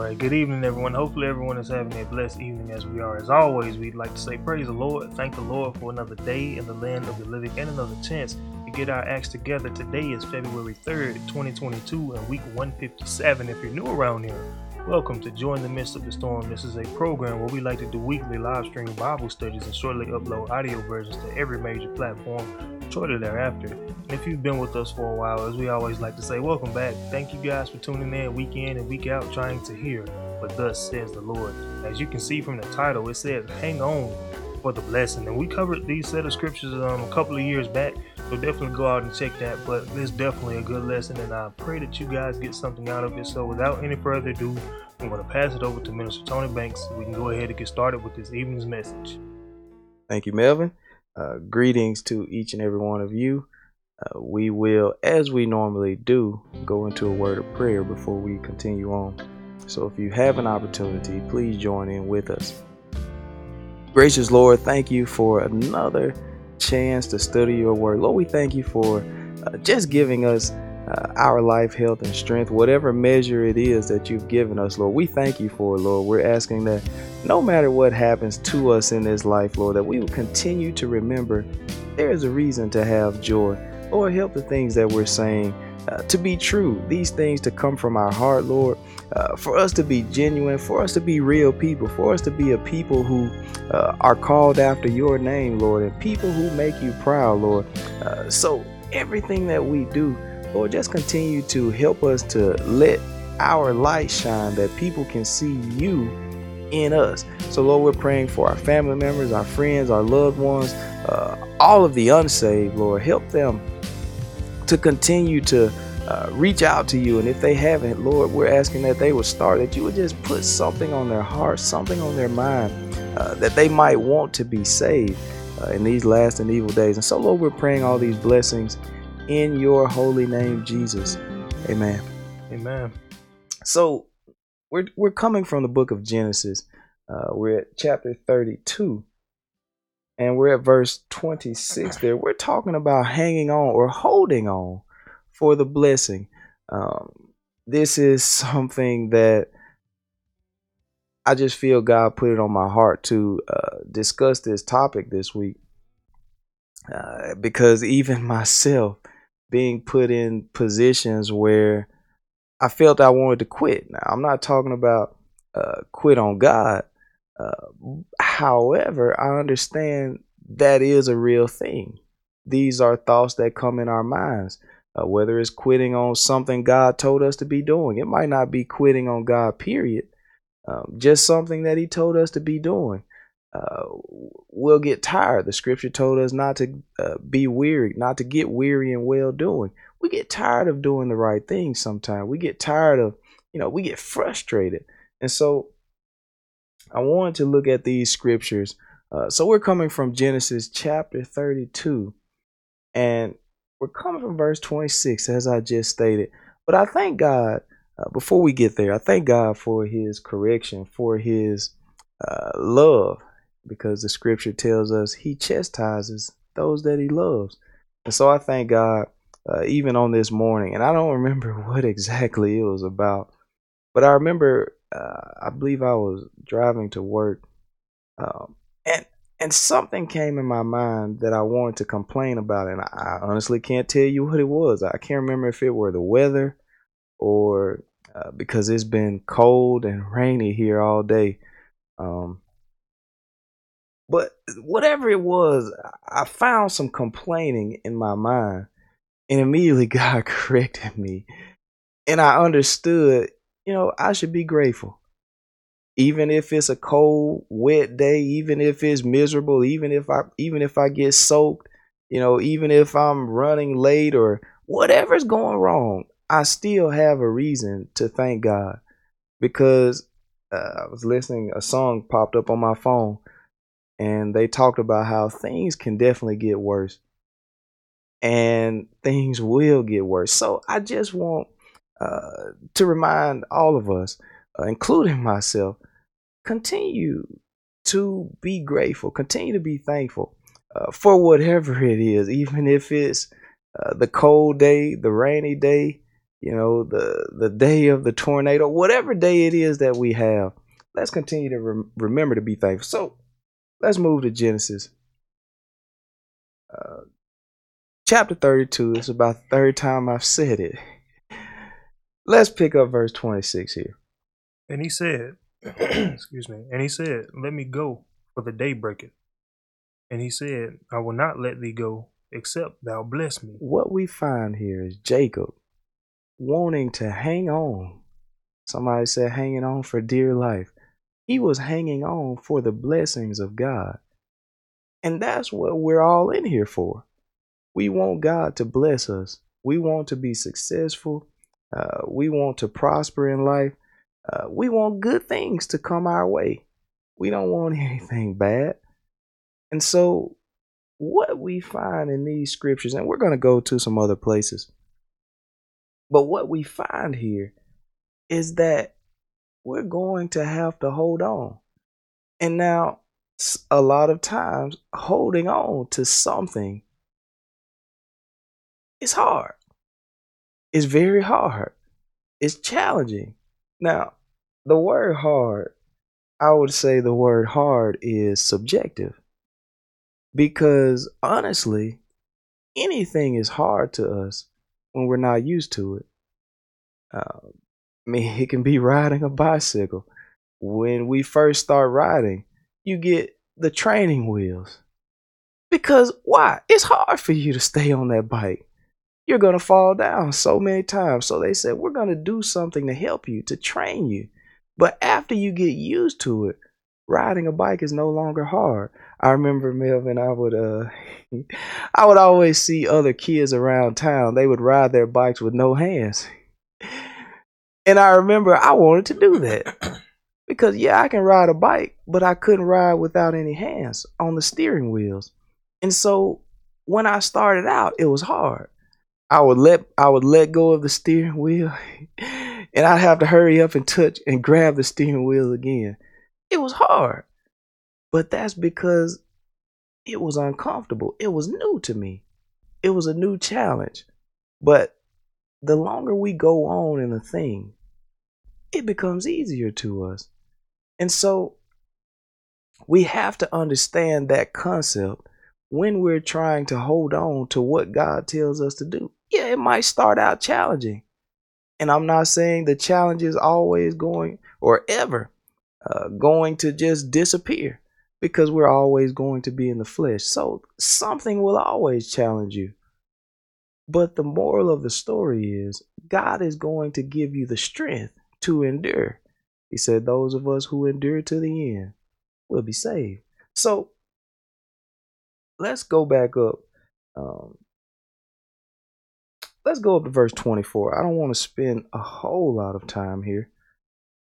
right, good evening, everyone. Hopefully, everyone is having a blessed evening as we are. As always, we'd like to say, Praise the Lord. Thank the Lord for another day in the land of the living and another chance to get our acts together. Today is February 3rd, 2022, and week 157. If you're new around here, welcome to Join the Midst of the Storm. This is a program where we like to do weekly live stream Bible studies and shortly upload audio versions to every major platform shortly thereafter. And if you've been with us for a while, as we always like to say, welcome back. Thank you guys for tuning in week in and week out, trying to hear what thus says the Lord. As you can see from the title, it says, Hang on for the blessing. And we covered these set of scriptures um, a couple of years back, so definitely go out and check that. But it's definitely a good lesson, and I pray that you guys get something out of it. So without any further ado, I'm going to pass it over to Minister Tony Banks. So we can go ahead and get started with this evening's message. Thank you, Melvin. Uh, greetings to each and every one of you. Uh, we will, as we normally do, go into a word of prayer before we continue on. So if you have an opportunity, please join in with us. Gracious Lord, thank you for another chance to study your word. Lord, we thank you for uh, just giving us uh, our life, health, and strength, whatever measure it is that you've given us, Lord. We thank you for it, Lord. We're asking that no matter what happens to us in this life, Lord, that we will continue to remember there is a reason to have joy. Lord, help the things that we're saying uh, to be true, these things to come from our heart, Lord, uh, for us to be genuine, for us to be real people, for us to be a people who uh, are called after your name, Lord, and people who make you proud, Lord. Uh, so everything that we do, Lord, just continue to help us to let our light shine that people can see you in us. So, Lord, we're praying for our family members, our friends, our loved ones, uh, all of the unsaved, Lord. Help them to continue to uh, reach out to you. And if they haven't, Lord, we're asking that they would start, that you would just put something on their heart, something on their mind, uh, that they might want to be saved uh, in these last and evil days. And so, Lord, we're praying all these blessings in your holy name, Jesus. Amen. Amen. So we're we're coming from the book of Genesis. Uh, we're at chapter 32, and we're at verse 26. There, we're talking about hanging on or holding on for the blessing. Um, this is something that I just feel God put it on my heart to uh, discuss this topic this week. Uh, because even myself, being put in positions where I felt I wanted to quit. Now, I'm not talking about uh, quit on God. Uh, however, I understand that is a real thing. These are thoughts that come in our minds, uh, whether it's quitting on something God told us to be doing. It might not be quitting on God, period. Um, just something that He told us to be doing uh, we'll get tired. The scripture told us not to uh, be weary, not to get weary in well doing. We get tired of doing the right thing sometimes. We get tired of, you know, we get frustrated. And so I wanted to look at these scriptures. Uh, so we're coming from Genesis chapter 32, and we're coming from verse 26, as I just stated. But I thank God, uh, before we get there, I thank God for his correction, for his uh, love because the scripture tells us he chastises those that he loves. And so I thank God uh, even on this morning. And I don't remember what exactly it was about, but I remember uh, I believe I was driving to work, um, and and something came in my mind that I wanted to complain about, and I, I honestly can't tell you what it was. I can't remember if it were the weather or uh, because it's been cold and rainy here all day. Um, but whatever it was, I found some complaining in my mind. And immediately God corrected me. And I understood, you know, I should be grateful. Even if it's a cold, wet day, even if it's miserable, even if I even if I get soaked, you know, even if I'm running late or whatever's going wrong, I still have a reason to thank God because uh, I was listening, a song popped up on my phone and they talked about how things can definitely get worse and things will get worse. So I just want uh, to remind all of us, uh, including myself, continue to be grateful, continue to be thankful uh, for whatever it is, even if it's uh, the cold day, the rainy day, you know, the the day of the tornado, whatever day it is that we have, let's continue to rem- remember to be thankful. So let's move to Genesis. Uh, chapter 32. It's about the third time I've said it. Let's pick up verse 26 here. And he said, excuse me, and he said, Let me go, for the day breaketh. And he said, I will not let thee go, except thou bless me. What we find here is Jacob wanting to hang on. Somebody said hanging on for dear life. He was hanging on for the blessings of God. And that's what we're all in here for. We want God to bless us. We want to be successful. Uh, we want to prosper in life. Uh, we want good things to come our way. We don't want anything bad. And so, what we find in these scriptures, and we're going to go to some other places, but what we find here is that we're going to have to hold on. And now, a lot of times, holding on to something is hard. It's very hard. It's challenging. Now, the word hard, I would say the word hard is subjective. Because honestly, anything is hard to us when we're not used to it. Uh, I mean, it can be riding a bicycle. When we first start riding, you get the training wheels. Because why? It's hard for you to stay on that bike. You're going to fall down so many times. So they said, We're going to do something to help you, to train you. But after you get used to it, riding a bike is no longer hard. I remember Melvin, I would uh I would always see other kids around town. They would ride their bikes with no hands. And I remember I wanted to do that. Because yeah, I can ride a bike, but I couldn't ride without any hands on the steering wheels. And so when I started out, it was hard. I would let I would let go of the steering wheel and I'd have to hurry up and touch and grab the steering wheel again. It was hard. But that's because it was uncomfortable. It was new to me. It was a new challenge. But the longer we go on in a thing, it becomes easier to us. And so we have to understand that concept when we're trying to hold on to what God tells us to do. Yeah, it might start out challenging. And I'm not saying the challenge is always going or ever uh, going to just disappear because we're always going to be in the flesh. So something will always challenge you. But the moral of the story is God is going to give you the strength to endure. He said, Those of us who endure to the end will be saved. So let's go back up. Um, let's go up to verse 24. I don't want to spend a whole lot of time here,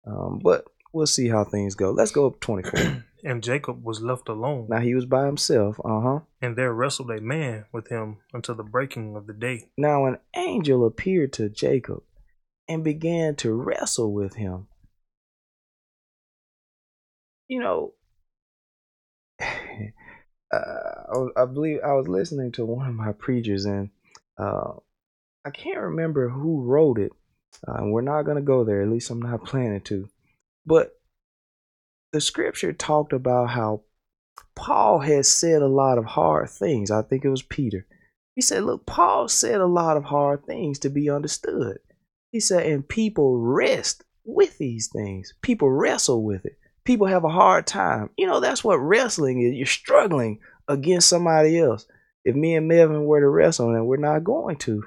um, but we'll see how things go. Let's go up 24. and Jacob was left alone. Now he was by himself. Uh huh. And there wrestled a man with him until the breaking of the day. Now an angel appeared to Jacob and began to wrestle with him. You know, uh, I believe I was listening to one of my preachers, and uh, I can't remember who wrote it. Uh, we're not going to go there. At least I'm not planning to. But the scripture talked about how Paul had said a lot of hard things. I think it was Peter. He said, Look, Paul said a lot of hard things to be understood. He said, and people wrest with these things. People wrestle with it. People have a hard time. You know, that's what wrestling is. You're struggling against somebody else. If me and Melvin were to wrestle, and we're not going to.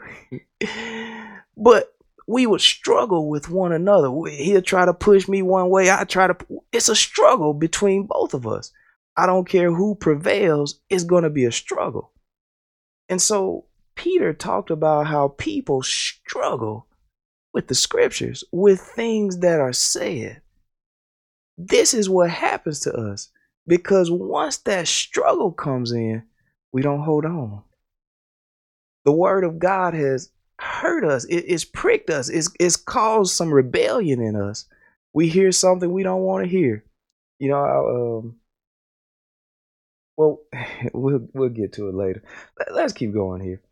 but we would struggle with one another. He'll try to push me one way. I try to. It's a struggle between both of us. I don't care who prevails. It's going to be a struggle. And so Peter talked about how people struggle with the scriptures, with things that are said. This is what happens to us because once that struggle comes in, we don't hold on. The word of God has hurt us, it, it's pricked us, it's, it's caused some rebellion in us. We hear something we don't want to hear. You know, I, um, well, we'll we'll get to it later. Let's keep going here.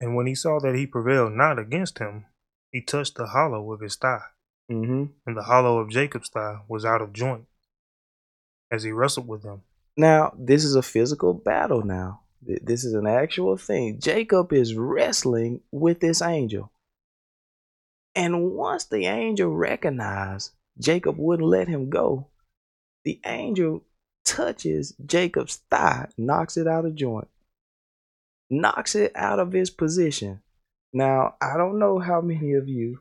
And when he saw that he prevailed not against him, he touched the hollow of his thigh. Mm-hmm. And the hollow of Jacob's thigh was out of joint as he wrestled with him. Now, this is a physical battle now. This is an actual thing. Jacob is wrestling with this angel. And once the angel recognized Jacob wouldn't let him go, the angel touches Jacob's thigh, knocks it out of joint knocks it out of his position. Now, I don't know how many of you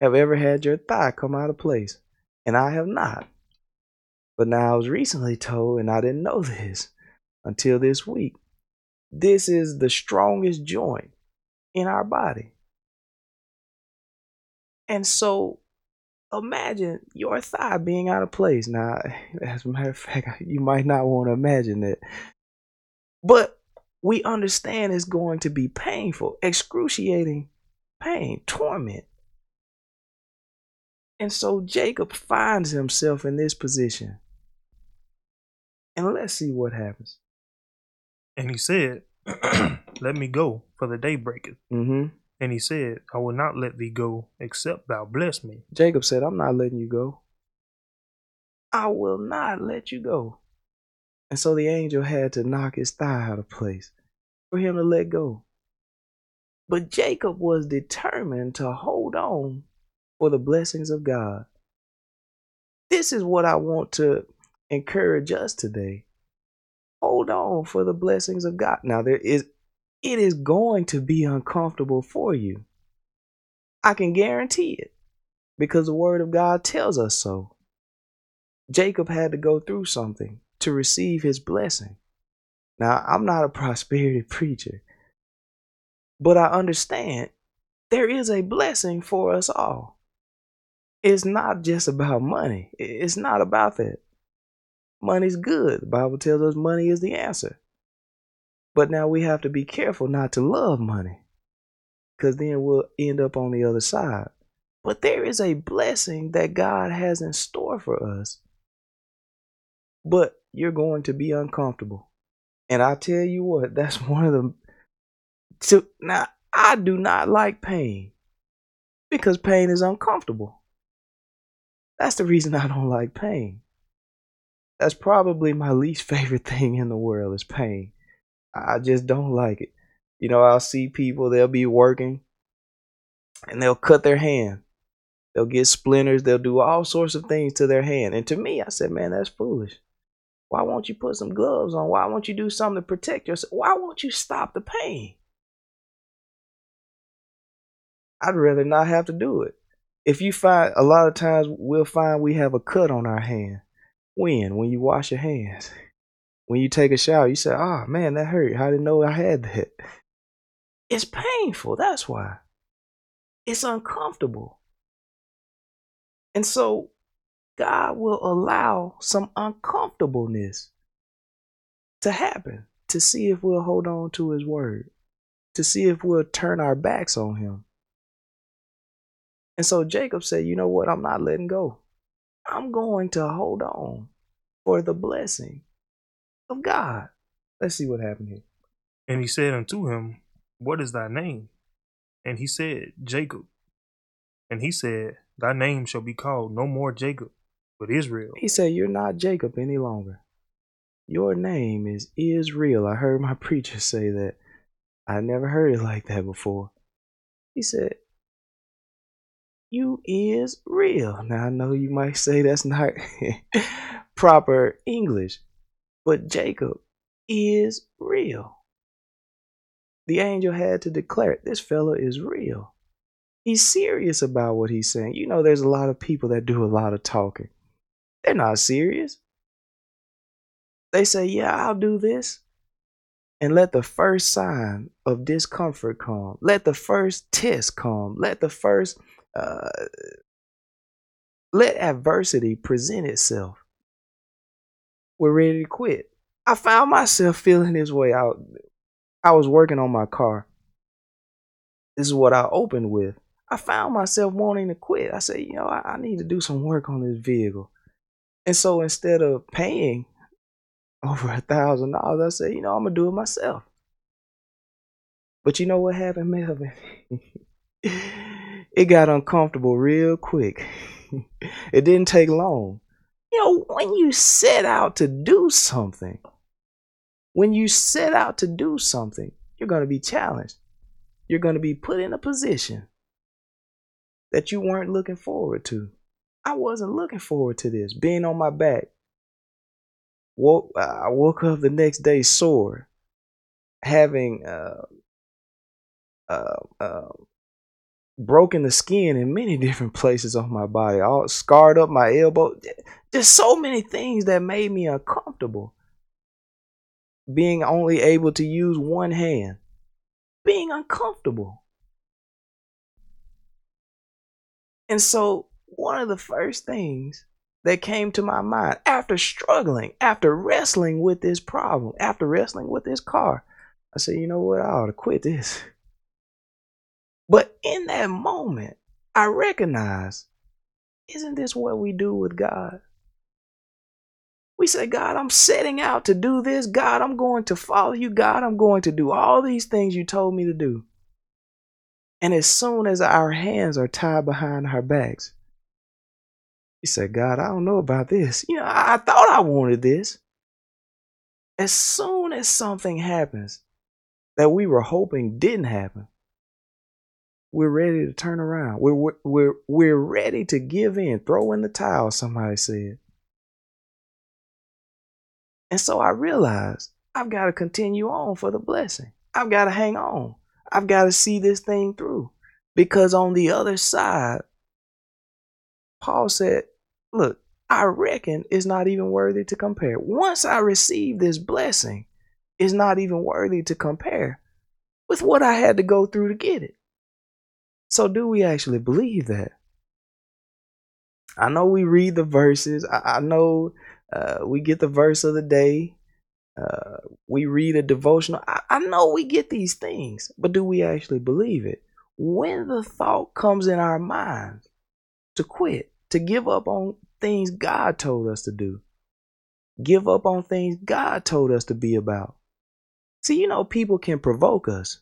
have ever had your thigh come out of place, and I have not. But now I was recently told, and I didn't know this until this week. This is the strongest joint in our body. And so imagine your thigh being out of place. Now, as a matter of fact, you might not want to imagine that. But we understand it's going to be painful, excruciating pain, torment. And so Jacob finds himself in this position. And let's see what happens. And he said, Let me go, for the day breaketh. Mm-hmm. And he said, I will not let thee go, except thou bless me. Jacob said, I'm not letting you go. I will not let you go. And so the angel had to knock his thigh out of place for him to let go. But Jacob was determined to hold on for the blessings of God. This is what I want to encourage us today. Hold on for the blessings of God. Now there is it is going to be uncomfortable for you. I can guarantee it because the word of God tells us so. Jacob had to go through something to receive his blessing. Now, I'm not a prosperity preacher, but I understand there is a blessing for us all. It's not just about money, it's not about that. Money's good. The Bible tells us money is the answer. But now we have to be careful not to love money because then we'll end up on the other side. But there is a blessing that God has in store for us. But you're going to be uncomfortable. And I tell you what, that's one of the. So now I do not like pain because pain is uncomfortable. That's the reason I don't like pain. That's probably my least favorite thing in the world is pain. I just don't like it. You know, I'll see people, they'll be working and they'll cut their hand. They'll get splinters. They'll do all sorts of things to their hand. And to me, I said, man, that's foolish. Why won't you put some gloves on? Why won't you do something to protect yourself? Why won't you stop the pain? I'd rather not have to do it. If you find a lot of times we'll find we have a cut on our hand. When? When you wash your hands. When you take a shower, you say, oh man, that hurt. I didn't know I had that. It's painful. That's why. It's uncomfortable. And so God will allow some uncomfortableness to happen to see if we'll hold on to his word, to see if we'll turn our backs on him. And so Jacob said, You know what? I'm not letting go. I'm going to hold on for the blessing of God. Let's see what happened here. And he said unto him, What is thy name? And he said, Jacob. And he said, Thy name shall be called no more Jacob, but Israel. He said, You're not Jacob any longer. Your name is Israel. I heard my preacher say that. I never heard it like that before. He said, You is real. Now I know you might say that's not proper English, but Jacob is real. The angel had to declare it. This fella is real. He's serious about what he's saying. You know, there's a lot of people that do a lot of talking. They're not serious. They say, Yeah, I'll do this. And let the first sign of discomfort come. Let the first test come. Let the first, uh, let adversity present itself. We're ready to quit. I found myself feeling this way out. I was working on my car. This is what I opened with. I found myself wanting to quit. I said, you know, I, I need to do some work on this vehicle. And so instead of paying over a thousand dollars, I said, you know, I'm gonna do it myself. But you know what happened, Melvin? it got uncomfortable real quick. it didn't take long. You know, when you set out to do something, when you set out to do something, you're going to be challenged. You're going to be put in a position that you weren't looking forward to. I wasn't looking forward to this, being on my back. Woke, I woke up the next day sore, having uh, uh, uh, broken the skin in many different places on my body, all scarred up my elbow. Just so many things that made me uncomfortable. Being only able to use one hand, being uncomfortable. And so, one of the first things that came to my mind after struggling, after wrestling with this problem, after wrestling with this car, I said, you know what? I ought to quit this. But in that moment, I recognize, isn't this what we do with God? We say, God, I'm setting out to do this. God, I'm going to follow you. God, I'm going to do all these things you told me to do. And as soon as our hands are tied behind our backs, we say, God, I don't know about this. You know, I, I thought I wanted this. As soon as something happens that we were hoping didn't happen, we're ready to turn around. We're, we're, we're ready to give in, throw in the towel, somebody said. And so I realized I've got to continue on for the blessing. I've got to hang on. I've got to see this thing through. Because on the other side, Paul said, Look, I reckon it's not even worthy to compare. Once I receive this blessing, it's not even worthy to compare with what I had to go through to get it. So, do we actually believe that? I know we read the verses. I, I know uh, we get the verse of the day. Uh, we read a devotional. I, I know we get these things, but do we actually believe it? When the thought comes in our minds to quit, to give up on things God told us to do, give up on things God told us to be about. See, you know, people can provoke us.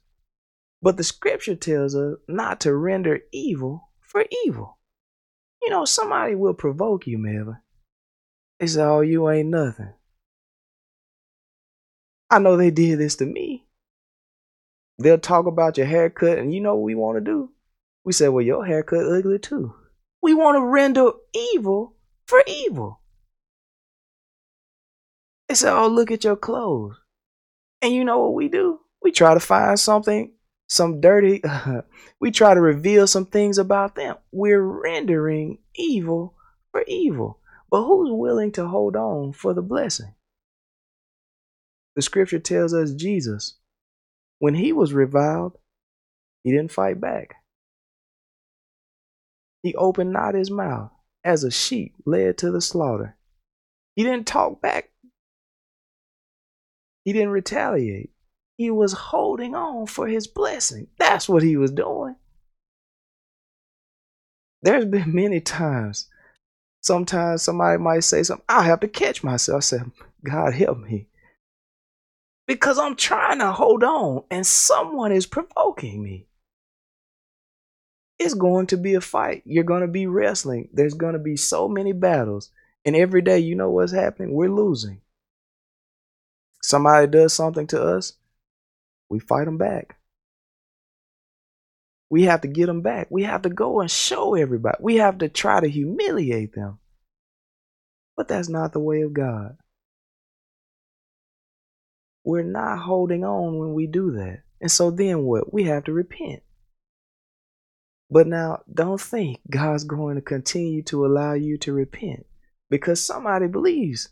But the scripture tells us not to render evil for evil. You know, somebody will provoke you, Melvin. They say, oh, you ain't nothing. I know they did this to me. They'll talk about your haircut, and you know what we want to do? We say, well, your haircut ugly too. We want to render evil for evil. They say, oh, look at your clothes. And you know what we do? We try to find something some dirty, we try to reveal some things about them. We're rendering evil for evil. But who's willing to hold on for the blessing? The scripture tells us Jesus, when he was reviled, he didn't fight back. He opened not his mouth as a sheep led to the slaughter. He didn't talk back. He didn't retaliate. He was holding on for his blessing. That's what he was doing. There's been many times, sometimes somebody might say something, I have to catch myself. I said, God help me. Because I'm trying to hold on and someone is provoking me. It's going to be a fight. You're going to be wrestling. There's going to be so many battles. And every day, you know what's happening? We're losing. Somebody does something to us, we fight them back. We have to get them back. We have to go and show everybody. We have to try to humiliate them. But that's not the way of God. We're not holding on when we do that. And so then what? We have to repent. But now, don't think God's going to continue to allow you to repent because somebody believes,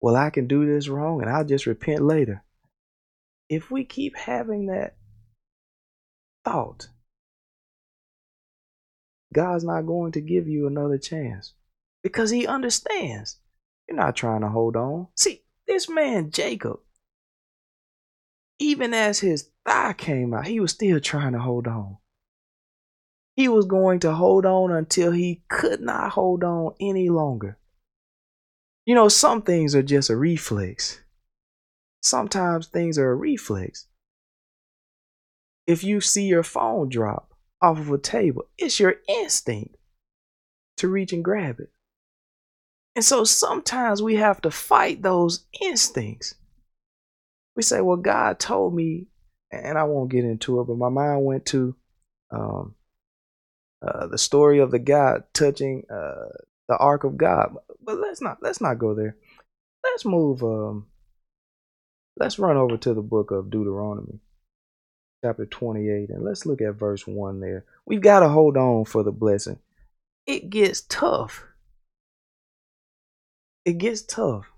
well, I can do this wrong and I'll just repent later if we keep having that thought, God's not going to give you another chance because He understands you're not trying to hold on. See, this man, Jacob, even as his thigh came out, he was still trying to hold on. He was going to hold on until he could not hold on any longer. You know, some things are just a reflex sometimes things are a reflex. If you see your phone drop off of a table, it's your instinct to reach and grab it. And so sometimes we have to fight those instincts. We say, well, God told me, and I won't get into it, but my mind went to um, uh, the story of the guy touching uh, the ark of God. But let's not let's not go there. Let's move. Um, let's run over to the book of Deuteronomy, chapter 28, and let's look at verse one there. We've got to hold on for the blessing. It gets tough. It gets tough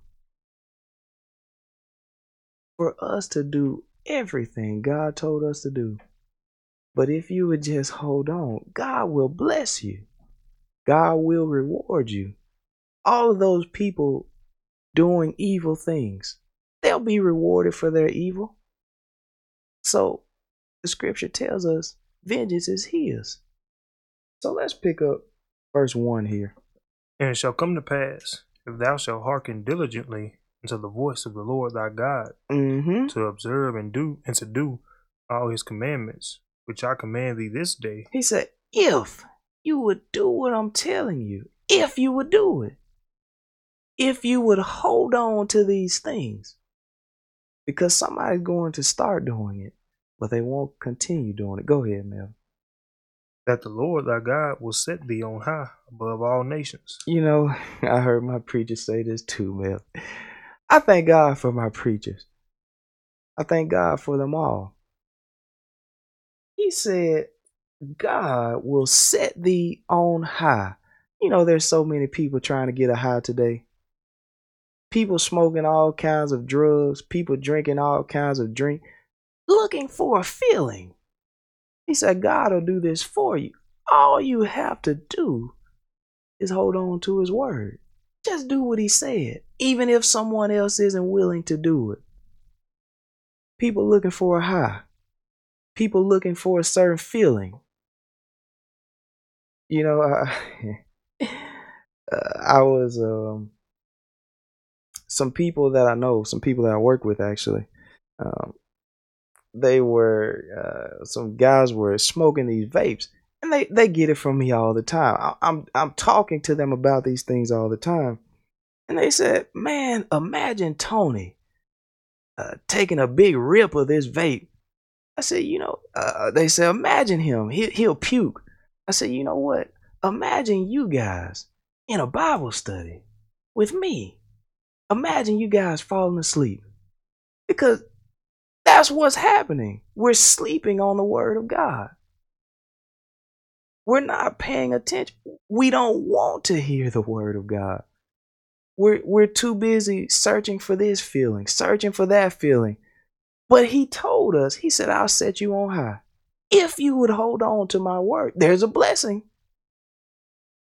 for us to do everything God told us to do. But if you would just hold on, God will bless you. God will reward you. All of those people doing evil things, they'll be rewarded for their evil. So the scripture tells us vengeance is his. So let's pick up verse 1 here. And it shall come to pass, if thou shalt hearken diligently unto the voice of the Lord thy God, Mm-hmm. to observe and do and to do all his commandments, which I command thee this day, He said, if you would do what I'm telling you, if you would do it, if you would hold on to these things, because somebody's going to start doing it, but they won't continue doing it. Go ahead, Mel. that the Lord thy God will set thee on high above all nations. You know, I heard my preacher say this too, Mel. I thank God for my preachers. I thank God for them all. He said, God will set thee on high. You know, there's so many people trying to get a high today. People smoking all kinds of drugs, people drinking all kinds of drink, looking for a feeling. He said, God will do this for you. All you have to do is hold on to his word. Just do what he said, even if someone else isn't willing to do it. People looking for a high, people looking for a certain feeling. You know, I, uh, I was um, some people that I know, some people that I work with actually. Um, they were uh, some guys were smoking these vapes, and they they get it from me all the time. I, I'm I'm talking to them about these things all the time, and they said, "Man, imagine Tony uh, taking a big rip of this vape." I said, "You know," uh, they said, "Imagine him. He, he'll puke." I said, "You know what? Imagine you guys in a Bible study with me. Imagine you guys falling asleep because." That's what's happening. We're sleeping on the word of God. We're not paying attention. We don't want to hear the word of God. We're we're too busy searching for this feeling, searching for that feeling. But he told us, he said, I'll set you on high. If you would hold on to my word, there's a blessing.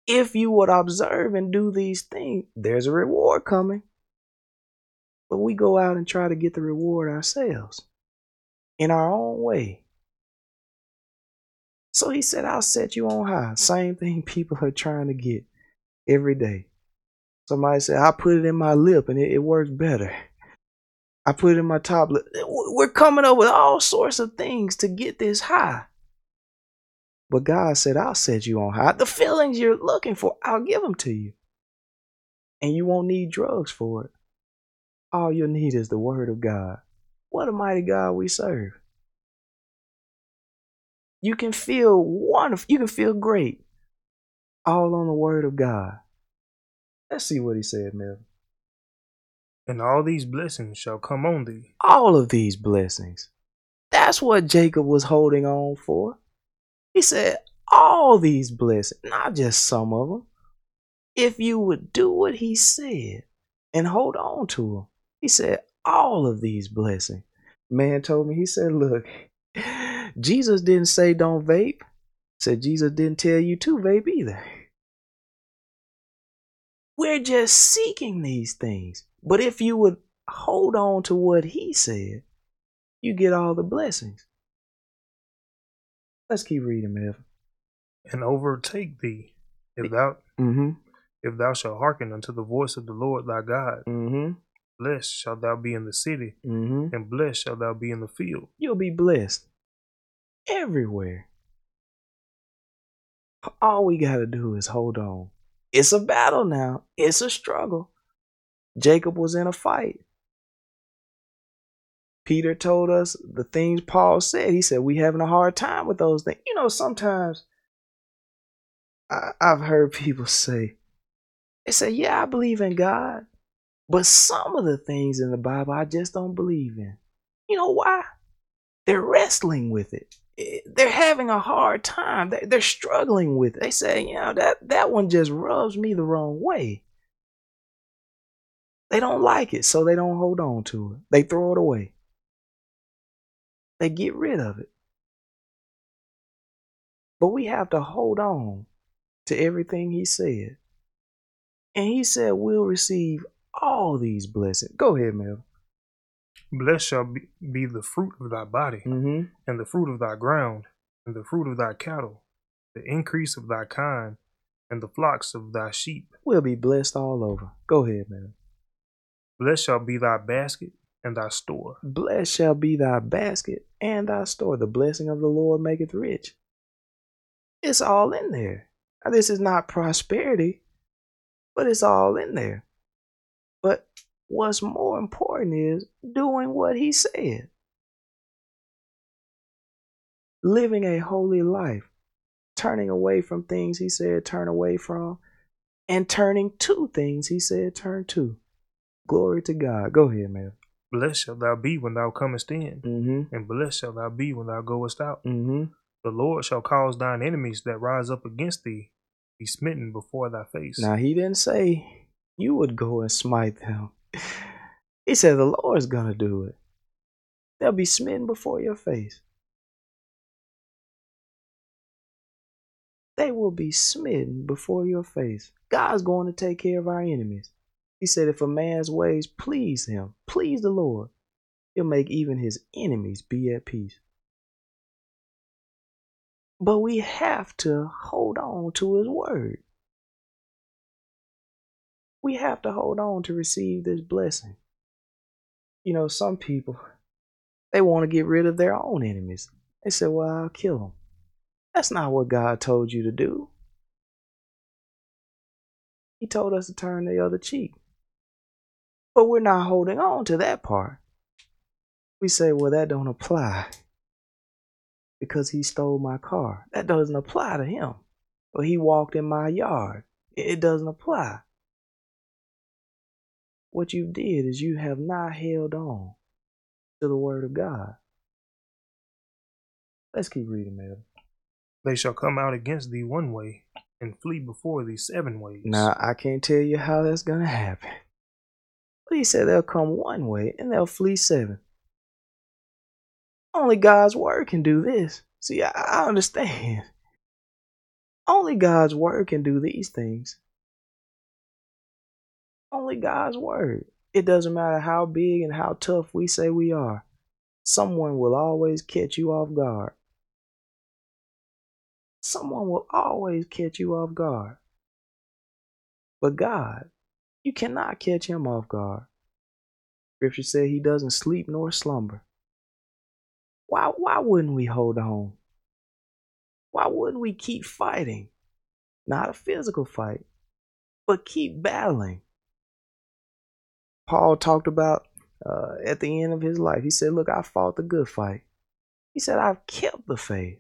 If you would observe and do these things, there's a reward coming. But we go out and try to get the reward ourselves in our own way. So he said, I'll set you on high. Same thing people are trying to get every day. Somebody said, I put it in my lip and it, it works better. I put it in my top lip. We're coming up with all sorts of things to get this high. But God said, I'll set you on high. The feelings you're looking for, I'll give them to you. And you won't need drugs for it. All you'll need is the word of God. What a mighty God we serve. You can feel wonderful. You can feel great. All on the word of God. Let's see what he said, Melvin. And all these blessings shall come on thee, All of these blessings. That's what Jacob was holding on for. He said, all these blessings, not just some of them. If you would do what he said and hold on to them. He said, all of these blessings. Man told me, he said, look, Jesus didn't say don't vape. Said Jesus didn't tell you to vape either. We're just seeking these things. But if you would hold on to what he said, you get all the blessings. Let's keep reading, Melvin. and overtake thee, if thou Mm-hmm. if thou shalt hearken unto the voice of the Lord thy God. Mm-hmm. Blessed shalt thou be in the city, Mm-hmm. and blessed shalt thou be in the field. You'll be blessed. everywhere. All we got to do is hold on. It's a battle now, it's a struggle. Jacob was in a fight. Peter told us the things Paul said. He said, We having a hard time with those things. You know, sometimes I, I've heard people say, They say, Yeah, I believe in God. But some of the things in the Bible I just don't believe in. You know why? They're wrestling with it. Eh, they're having a hard time. They're struggling with it. They say, you know, that, that one just rubs me the wrong way. They don't like it, so they don't hold on to it. They throw it away. They get rid of it. But we have to hold on to everything he said. And he said we'll receive all these blessings. Go ahead, Mel. Blessed shall be, be the fruit of thy body, mm-hmm. and the fruit of thy ground, and the fruit of thy cattle, the increase of thy kind, and the flocks of thy sheep. We'll be blessed all over. Go ahead, man. Blessed shall be thy basket and thy store. Blessed shall be thy basket and thy store. The blessing of the Lord maketh rich. It's all in there. Now, this is not prosperity, but it's all in there. But what's more important is doing what he said. Living a holy life, turning away from things he said turn away from, and turning to things he said turn to. Glory to God. Go ahead, man. Blessed shalt thou be when thou comest in, mm-hmm. and blessed shalt thou be when thou goest out. Mm-hmm. The Lord shall cause thine enemies that rise up against thee be smitten before thy face. Now he didn't say you would go and smite them. He said the Lord's gonna do it. They'll be smitten before your face. They will be smitten before your face. God's going to take care of our enemies. He said, if a man's ways please him, please the Lord, he'll make even his enemies be at peace. But we have to hold on to his word. We have to hold on to receive this blessing. You know, some people, they want to get rid of their own enemies. They say, well, I'll kill them. That's not what God told you to do. He told us to turn the other cheek. But we're not holding on to that part. We say, well, that don't apply because he stole my car. That doesn't apply to him. Or he walked in my yard. It doesn't apply. What you did is you have not held on to the word of God. Let's keep reading, man. They shall come out against thee one way and flee before thee seven ways. Now, I can't tell you how that's going to happen. But he said they'll come one way and they'll flee seven. Only God's word can do this. See, I, I understand. Only God's word can do these things. Only God's word. It doesn't matter how big and how tough we say we are. Someone will always catch you off guard. Someone will always catch you off guard. But God, you cannot catch him off guard. Scripture said he doesn't sleep nor slumber. Why, why wouldn't we hold on? Why wouldn't we keep fighting? Not a physical fight, but keep battling. Paul talked about uh, at the end of his life, he said, Look, I fought the good fight. He said, I've kept the faith.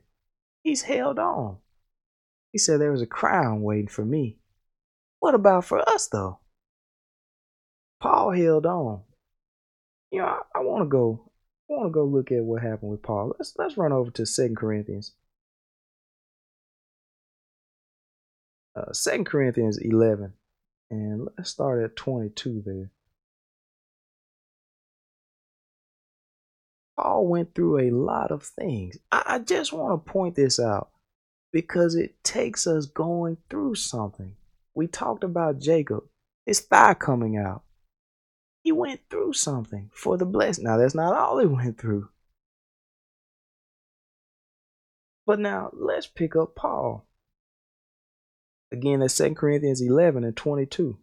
He's held on. He said, There was a crown waiting for me. What about for us, though? Paul held on. You know, I, I want to go. I want to go look at what happened with Paul. Let's let's run over to Second Corinthians. Uh, Second Corinthians eleven, and let's start at twenty two there. Paul went through a lot of things. I, just want to point this out because it takes us going through something. We talked about Jacob, his thigh coming out. He went through something for the blessing. Now, that's not all he went through. But now, let's pick up Paul. Again, that's 2 Corinthians 11 and 22.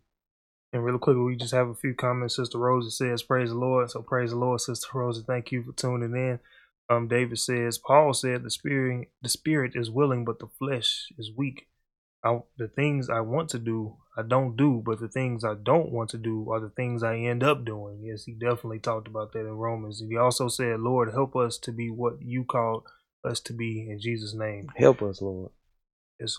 And real quick, we just have a few comments. Sister Rosa says, Praise the Lord. So, praise the Lord, Sister Rosa. Thank you for tuning in. Um, David says, Paul said, the spirit, the spirit is willing, but the flesh is weak. I, the things I want to do, I don't do, but the things I don't want to do are the things I end up doing. Yes, he definitely talked about that in Romans. He also said, Lord, help us to be what you called us to be in Jesus' name. Help us, Lord. Yes.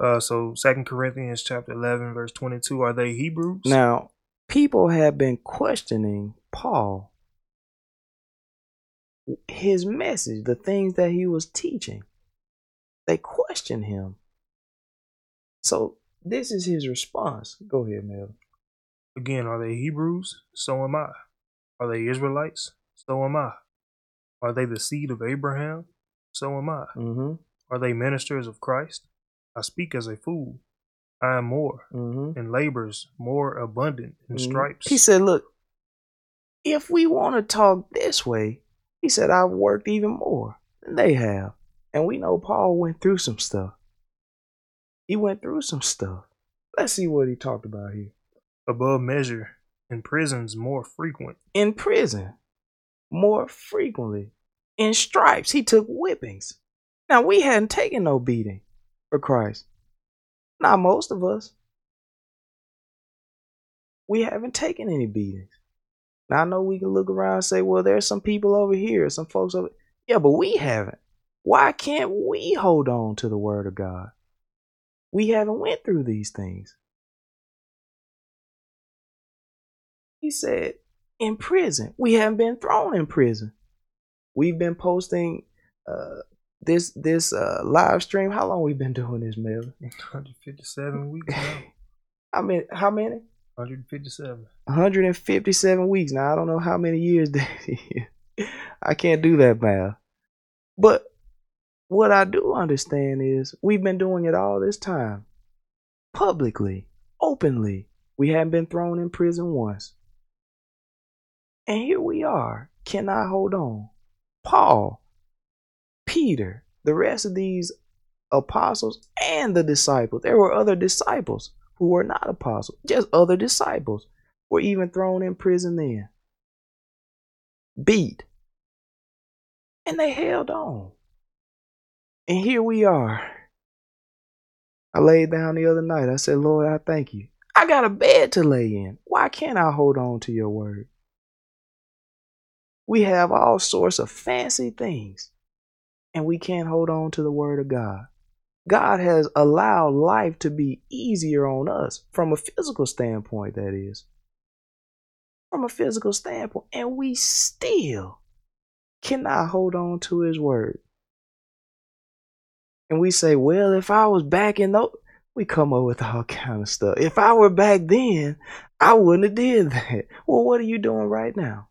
Uh, so Second Corinthians chapter eleven, verse twenty-two. Are they Hebrews? Now, people have been questioning Paul, his message, the things that he was teaching. They question him. So this is his response. Go ahead, Mel. Again, are they Hebrews? So am I. Are they Israelites? So am I. Are they the seed of Abraham? So am I. Mm-hmm. Are they ministers of Christ? I speak as a fool. I am more, Mm-hmm. and labors more abundant in Mhm. stripes. He said, Look, if we want to talk this way, he said, I've worked even more than they have. And we know Paul went through some stuff. He went through some stuff. Let's see what he talked about here. above measure, in prisons more frequent, In prison, more frequently. In stripes, he took whippings. Now, we hadn't taken no beating for Christ. Not most of us. We haven't taken any beatings. Now I know we can look around and say, well, there's some people over here, some folks over Yeah, but we haven't. Why can't we hold on to the word of God? We haven't went through these things. He said, in prison. We haven't been thrown in prison. We've been posting uh, this this uh, live stream. How long we been doing this, Melvin? 157 weeks now. I mean, how many? 157. 157 weeks. Now I don't know how many years that is. I can't do that math. But what I do understand is we've been doing it all this time. Publicly, openly. We haven't been thrown in prison once. And here we are. Can I hold on? Paul, Peter, the rest of these apostles and the disciples. There were other disciples who were not apostles, just other disciples were even thrown in prison then. Beat. And they held on. And here we are. I laid down the other night. I said, Lord, I thank you. I got a bed to lay in. Why can't I hold on to your word? We have all sorts of fancy things, and we can't hold on to the word of God. God has allowed life to be easier on us from a physical standpoint, that is. From a physical standpoint, and we still cannot hold on to his word. And we say, well, if I was back in those, we come up with all kind of stuff. If I were back then, I wouldn't have did that. Well, what are you doing right now?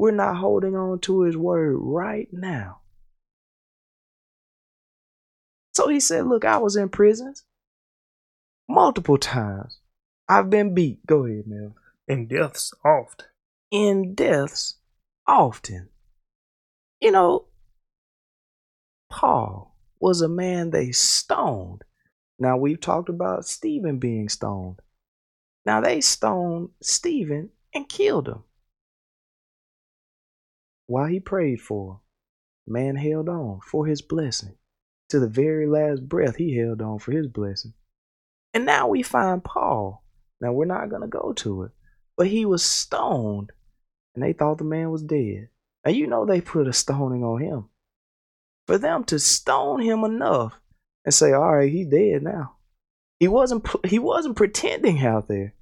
We're not holding on to his word right now. So he said, Look, I was in prisons multiple times. I've been beat. Go ahead, Mel. And deaths oft. In deaths often. You know, Paul was a man they stoned. Now we've talked about Stephen being stoned. Now they stoned Stephen and killed him. While he prayed for man held on for his blessing. To the very last breath, he held on for his blessing. And now we find Paul. Now we're not going to go to it, but he was stoned and they thought the man was dead. And you know they put a stoning on him. For them to stone him enough and say, "All right, he's dead now." He wasn't he wasn't pretending out there.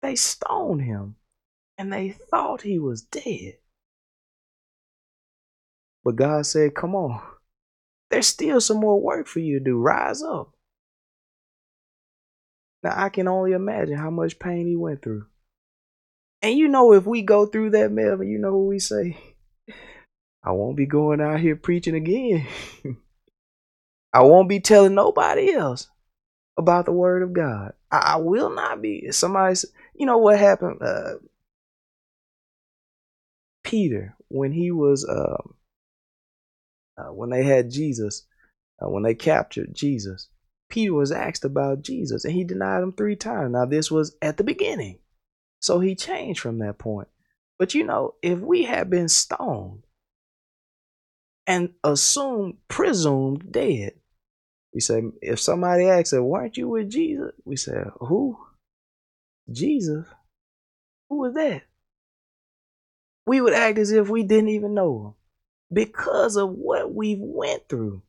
They stoned him and they thought he was dead. But God said, "Come on. There's still some more work for you to do. Rise up." Now I can only imagine how much pain he went through. And you know, if we go through that, Melvin, you know what we say? I won't be going out here preaching again. I won't be telling nobody else about the word of God. I, I will not be. Somebody, you know what happened? Uh, Peter, when he was, um, uh, when they had Jesus, uh, when they captured Jesus, Peter was asked about Jesus and he denied him three times. Now, this was at the beginning. So he changed from that point. But you know, if we had been stoned and assumed, presumed dead, we say, if somebody asked, us, weren't you with Jesus? We say, who? Jesus? Who was that? We would act as if we didn't even know him because of what we went through.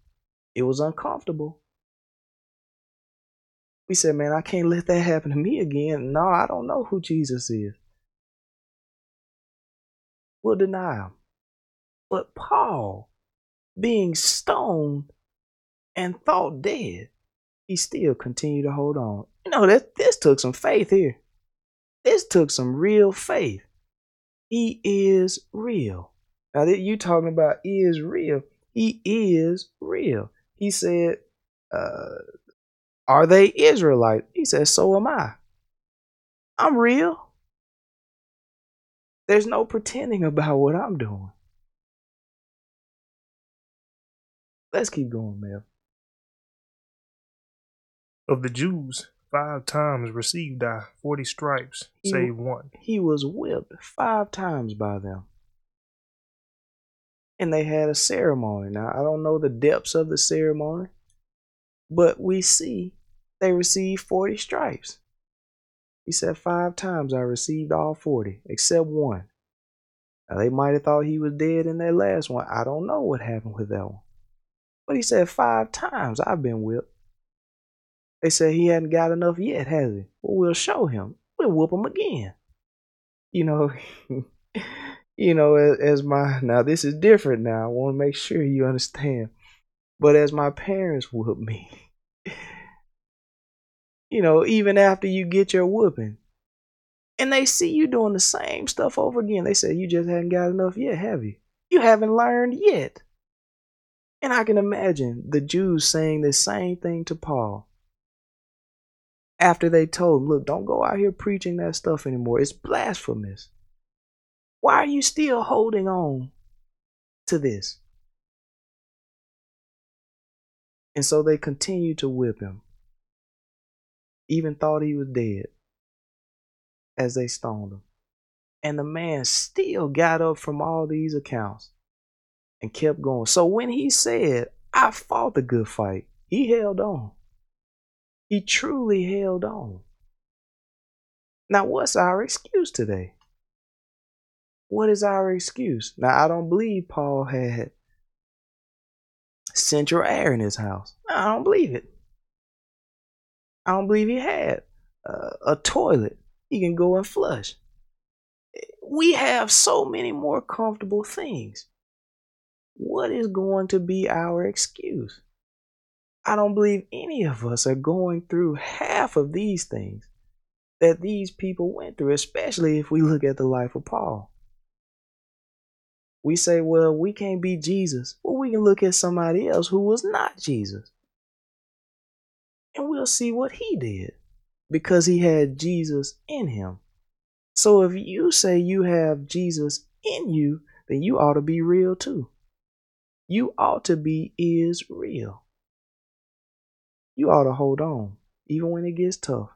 It was uncomfortable. We said, man, I can't let that happen to me again. No, I don't know who Jesus is. We'll deny him. But Paul, being stoned and thought dead, he still continued to hold on. You know, that this took some faith here. This took some real faith. He is real. Now that you talking about is real, he is real. He said, uh, "Are they Israelite?" He said, "So am I. I'm real. There's no pretending about what I'm doing." Let's keep going, man. Of the Jews, five times received I forty stripes, He- save one. He was whipped five times by them. And they had a ceremony. Now, I don't know the depths of the ceremony, but we see they received 40 stripes. He said, Five times I received all 40, except one. Now, they might have thought he was dead in that last one. I don't know what happened with that one. But he said, Five times I've been whipped. They said he hadn't got enough yet, has he? Well, we'll show him. We'll whoop him again. You know, you know, as, my now this is different now. I want to make sure you understand. But as my parents whooped me, you know, even after you get your whooping, and they see you doing the same stuff over again, they say you just haven't got enough yet, have you? You haven't learned yet. And I can imagine the Jews saying the same thing to Paul after they told him, look, don't go out here preaching that stuff anymore. It's blasphemous. Why are you still holding on to this? And so they continued to whip him, even thought he was dead as they stoned him. And the man still got up from all these accounts and kept going. So when he said, I fought the good fight, he held on. He truly held on. Now, what's our excuse today? What is our excuse? Now, I don't believe Paul had central air in his house. I don't believe it. I don't believe he had uh, a toilet he can go and flush. We have so many more comfortable things. What is going to be our excuse? I don't believe any of us are going through half of these things that these people went through, especially if we look at the life of Paul. We say, well, we can't be Jesus. Well, we can look at somebody else who was not Jesus. And we'll see what he did because he had Jesus in him. So if you say you have Jesus in you, then you ought to be real too. You ought to be is real. You ought to hold on, even when it gets tough.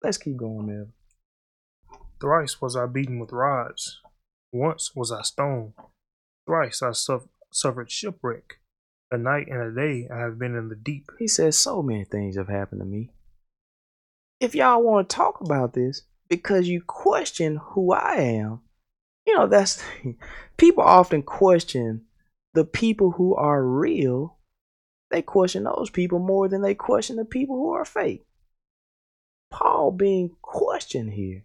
Let's keep going, man. Thrice was I beaten with rods. Once was I stoned. Thrice I suff- suffered shipwreck. A night and a day I have been in the deep. He says so many things have happened to me. If y'all want to talk about this because you question who I am, you know, that's people often question the people who are real. They question those people more than they question the people who are fake. Paul being questioned here.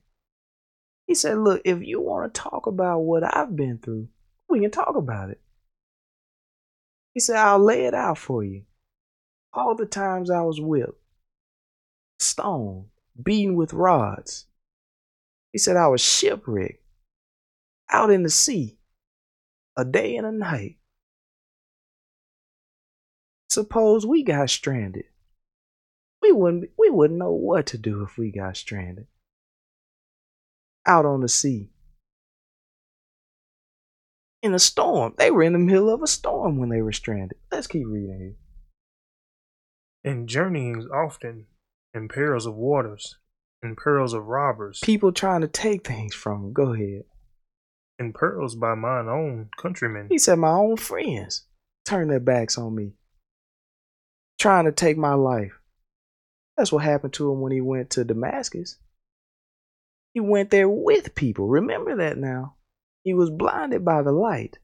He said, Look, if you want to talk about what I've been through, we can talk about it. He said, I'll lay it out for you. All the times I was whipped, stoned, beaten with rods. He said, I was shipwrecked, out in the sea, a day and a night. Suppose we got stranded. We wouldn't we wouldn't know what to do if we got stranded. Out on the sea. In a storm. They were in the middle of a storm when they were stranded. Let's keep reading here. In journeyings often, in perils of waters, in perils of robbers, People trying to take things from him. Go ahead. In perils by mine own countrymen. He said, My own friends turn their backs on me, trying to take my life. That's what happened to him when he went to Damascus. He went there with people. Remember that now. He was blinded by the light,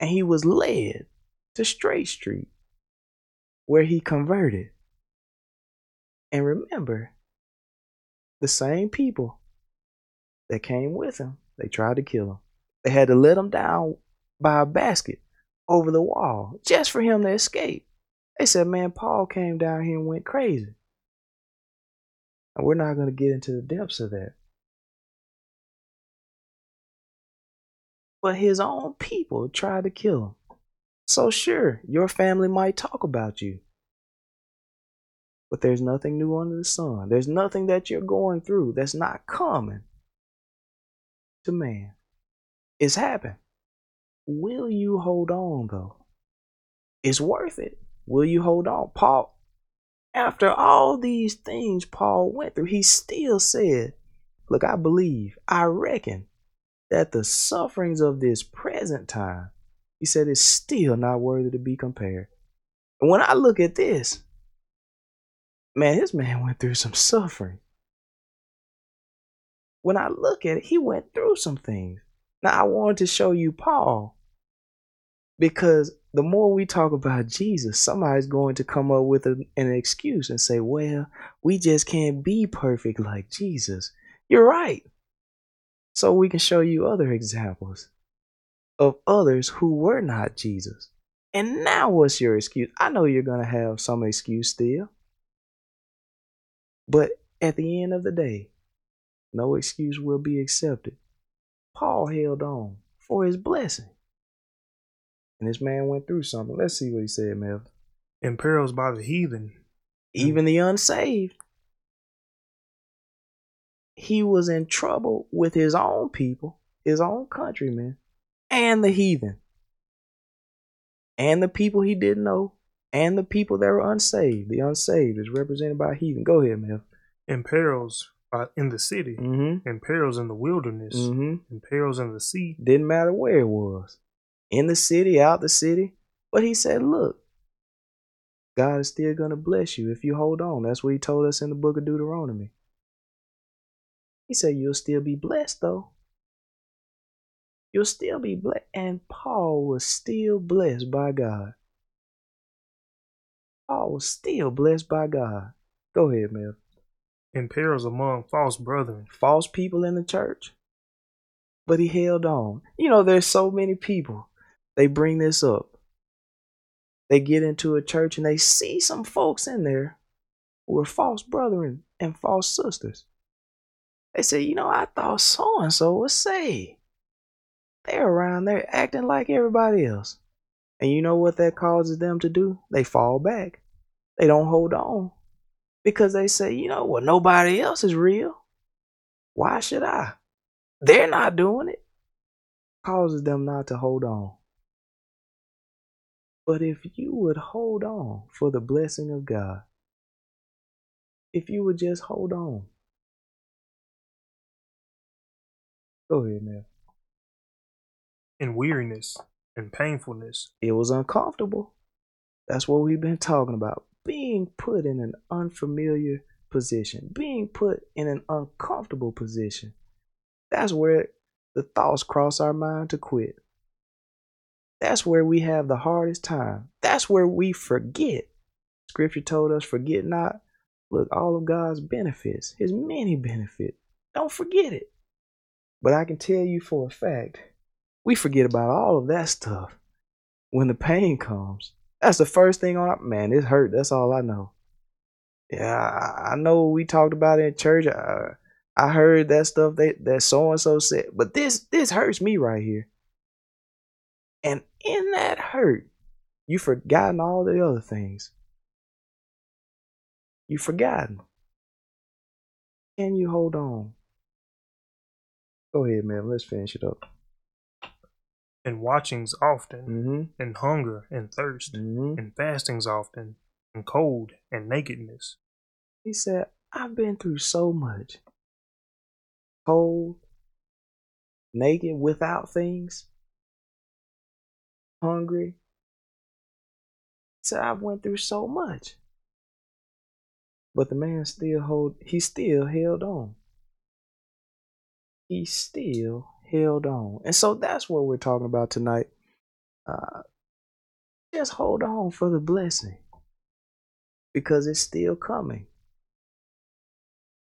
and he was led to Straight Street, where he converted. And remember, the same people that came with him, they tried to kill him. They had to let him down by a basket over the wall just for him to escape. They said, man, Paul came down here and went crazy. And we're not going to get into the depths of that. But his own people tried to kill him. So, sure, your family might talk about you. But there's nothing new under the sun. There's nothing that you're going through that's not common to man. It's happened. Will you hold on though? It's worth it. Will you hold on? Paul, after all these things Paul went through, he still said, Look, I believe, I reckon that the sufferings of this present time, he said, is still not worthy to be compared. And when I look at this, man, this man went through some suffering. When I look at it, he went through some things. Now, I wanted to show you Paul because the more we talk about Jesus, somebody's going to come up with a, an excuse and say, well, we just can't be perfect like Jesus. You're right. So we can show you other examples of others who were not Jesus. And now, what's your excuse? I know you're going to have some excuse still. But at the end of the day, no excuse will be accepted. Paul held on for his blessing. And this man went through something. Let's see what he said, Mel. and pearls by the heathen. Even the unsaved. He was in trouble with his own people, his own countrymen, and the heathen. And the people he didn't know, and the people that were unsaved. The unsaved is represented by heathen. Go ahead, Mel. and perils by, in the city, Mm-hmm. and perils in the wilderness, Mm-hmm. and perils in the sea, Didn't matter where it was. In the city, out the city. But he said, look, God is still going to bless you if you hold on. That's what he told us in the book of Deuteronomy. He said, you'll still be blessed, though. You'll still be blessed. And Paul was still blessed by God. Paul was still blessed by God. Go ahead, Mel. In perils among false brethren, false people in the church. But he held on. You know, there's so many people. They bring this up. They get into a church and they see some folks in there who are false brethren and false sisters. They say, you know, I thought so and so was saved. They're around there acting like everybody else. And you know what that causes them to do? They fall back. They don't hold on. Because they say, you know what, nobody else is real. Why should I? They're not doing it. Causes them not to hold on. But if you would hold on for the blessing of God, if you would just hold on. Go ahead, man. and weariness, and painfulness, It was uncomfortable. That's what we've been talking about. Being put in an unfamiliar position, being put in an uncomfortable position. That's where the thoughts cross our mind to quit. That's where we have the hardest time. That's where we forget. Scripture told us, forget not. Look, all of God's benefits, his many benefits. Don't forget it. But I can tell you for a fact, we forget about all of that stuff when the pain comes. That's the first thing on our man. It hurt. That's all I know. Yeah, I, know we talked about it in church. I, I heard that stuff that that so and so said, but this this hurts me right here. And in that hurt, you've forgotten all the other things. You've forgotten. Can you hold on? Go ahead, man. Let's finish it up. and watchings often, Mm-hmm. and hunger and thirst, Mm-hmm. and fastings often, and cold and nakedness. He said, I've been through so much. Cold, naked, without things, hungry. So I went through so much. But the man still hold he still held on. He still held on. And so that's what we're talking about tonight. Uh, just hold on for the blessing because it's still coming.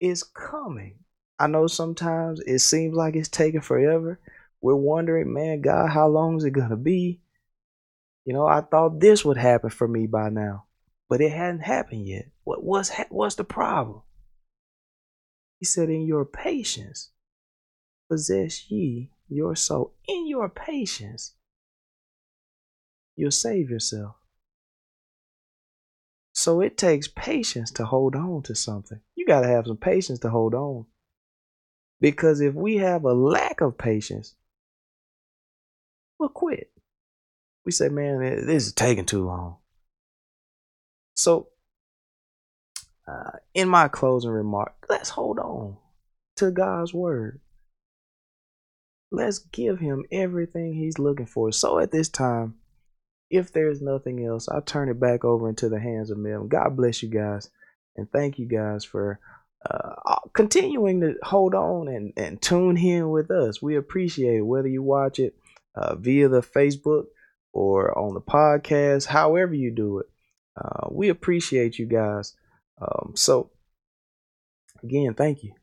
It's coming. I know sometimes it seems like it's taking forever. We're wondering, man, God, how long is it going to be? You know, I thought this would happen for me by now, but it hadn't happened yet. What was what's the problem? He said, "In your patience, possess ye your soul. In your patience, you'll save yourself." So it takes patience to hold on to something. You got to have some patience to hold on. Because if we have a lack of patience, we'll quit we say, man, this is taking too long. So, uh, in my closing remark, let's hold on to God's word. Let's give him everything he's looking for. So, at this time, if there's nothing else, I'll turn it back over into the hands of Mel. God bless you guys. And thank you guys for uh, continuing to hold on and, and tune in with us. We appreciate it, whether you watch it uh, via the Facebook or on the podcast, however you do it. Uh, we appreciate you guys. Um, so, again, thank you.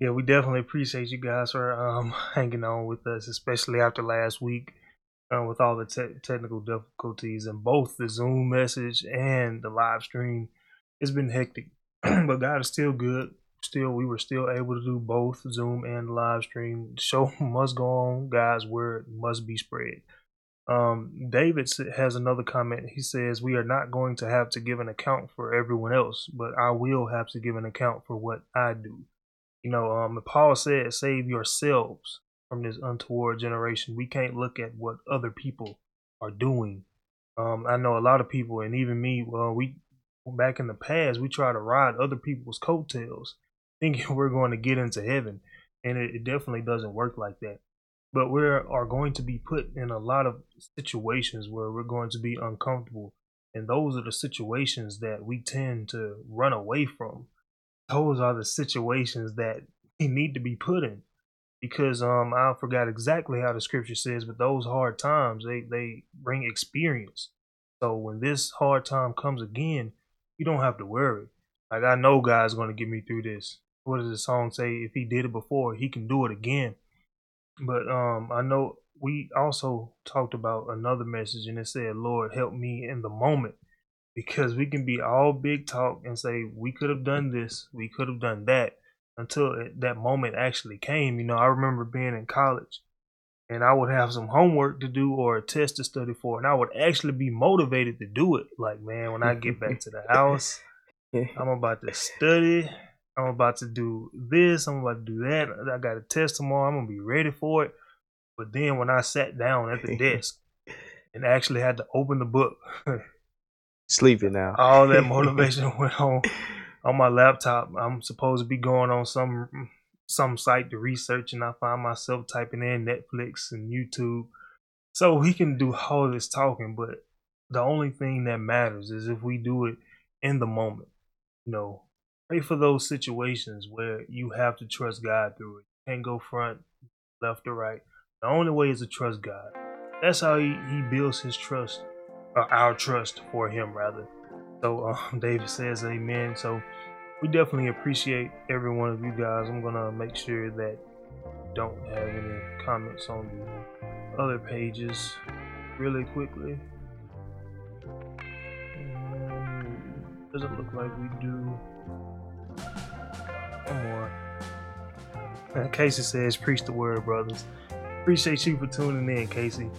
Yeah, we definitely appreciate you guys for um, hanging on with us, especially after last week uh, with all the te- technical difficulties and both the Zoom message and the live stream. It's been hectic, but God is still good. Still, we were still able to do both Zoom and live stream. The show must go on. God's word must be spread. Um, David has another comment. He says, We are not going to have to give an account for everyone else, but I will have to give an account for what I do. You know, um, Paul said, Save yourselves from this untoward generation. We can't look at what other people are doing. Um, I know a lot of people, and even me, well, we back in the past, we try to ride other people's coattails, thinking we're going to get into heaven. And it, it definitely doesn't work like that but we are going to be put in a lot of situations where we're going to be uncomfortable. And those are the situations that we tend to run away from. Those are the situations that we need to be put in. Because um i forgot exactly how the scripture says but those hard times they they bring experience. So when this hard time comes again you don't have to worry. Like i know god's going to get me through this. What does the song say? If he did it before he can do it again but um, I know we also talked about another message, and it said, "Lord, help me in the moment," because we can be all big talk and say we could have done this, we could have done that, until it, that moment actually came. You know, I remember being in college, and I would have some homework to do or a test to study for, and I would actually be motivated to do it. Like, man, when I get back to the house, I'm about to study. I'm about to do this. I'm about to do that. I got a test tomorrow. I'm gonna be ready for it. But then when I sat down at the desk and actually had to open the book, sleeping now. all that motivation went on on my laptop. I'm supposed to be going on some some site to research, and I find myself typing in Netflix and YouTube. So we can do all this talking, but the only thing that matters is if we do it in the moment. You know, pray for those situations where you have to trust God through it. You can't go front, left, or right. The only way is to trust God. That's how he, he builds his trust, or our trust for him, rather. So um, David says, Amen. So we definitely appreciate every one of you guys. I'm gonna make sure that don't have any comments on the other pages really quickly. Um, doesn't look like we do. More. And Casey says, Preach the word, brothers. Appreciate you for tuning in, Casey.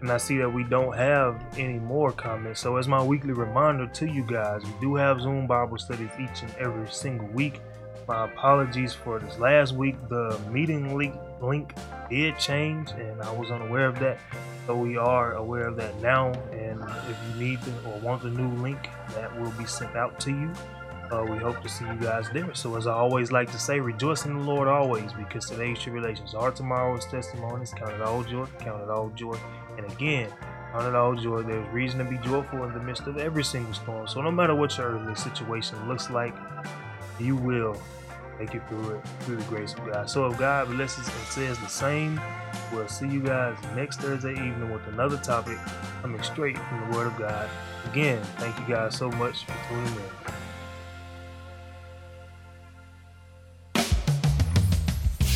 And I see that we don't have any more comments. So, as my weekly reminder to you guys, we do have Zoom Bible studies each and every single week. My apologies for this last week. The meeting link, link did change, and I was unaware of that. So, we are aware of that now. And if you need or want the new link, that will be sent out to you. Uh, we hope to see you guys there. So, as I always like to say, rejoice in the Lord always, because today's tribulations are tomorrow's testimonies. Count it all joy, count it all joy. And again, count it all joy. There's reason to be joyful in the midst of every single storm. So, no matter what your earthly situation looks like, you will make it through it through the grace of God. So, if God blesses and says the same, we'll see you guys next Thursday evening with another topic coming straight from the Word of God. Again, thank you guys so much for tuning in.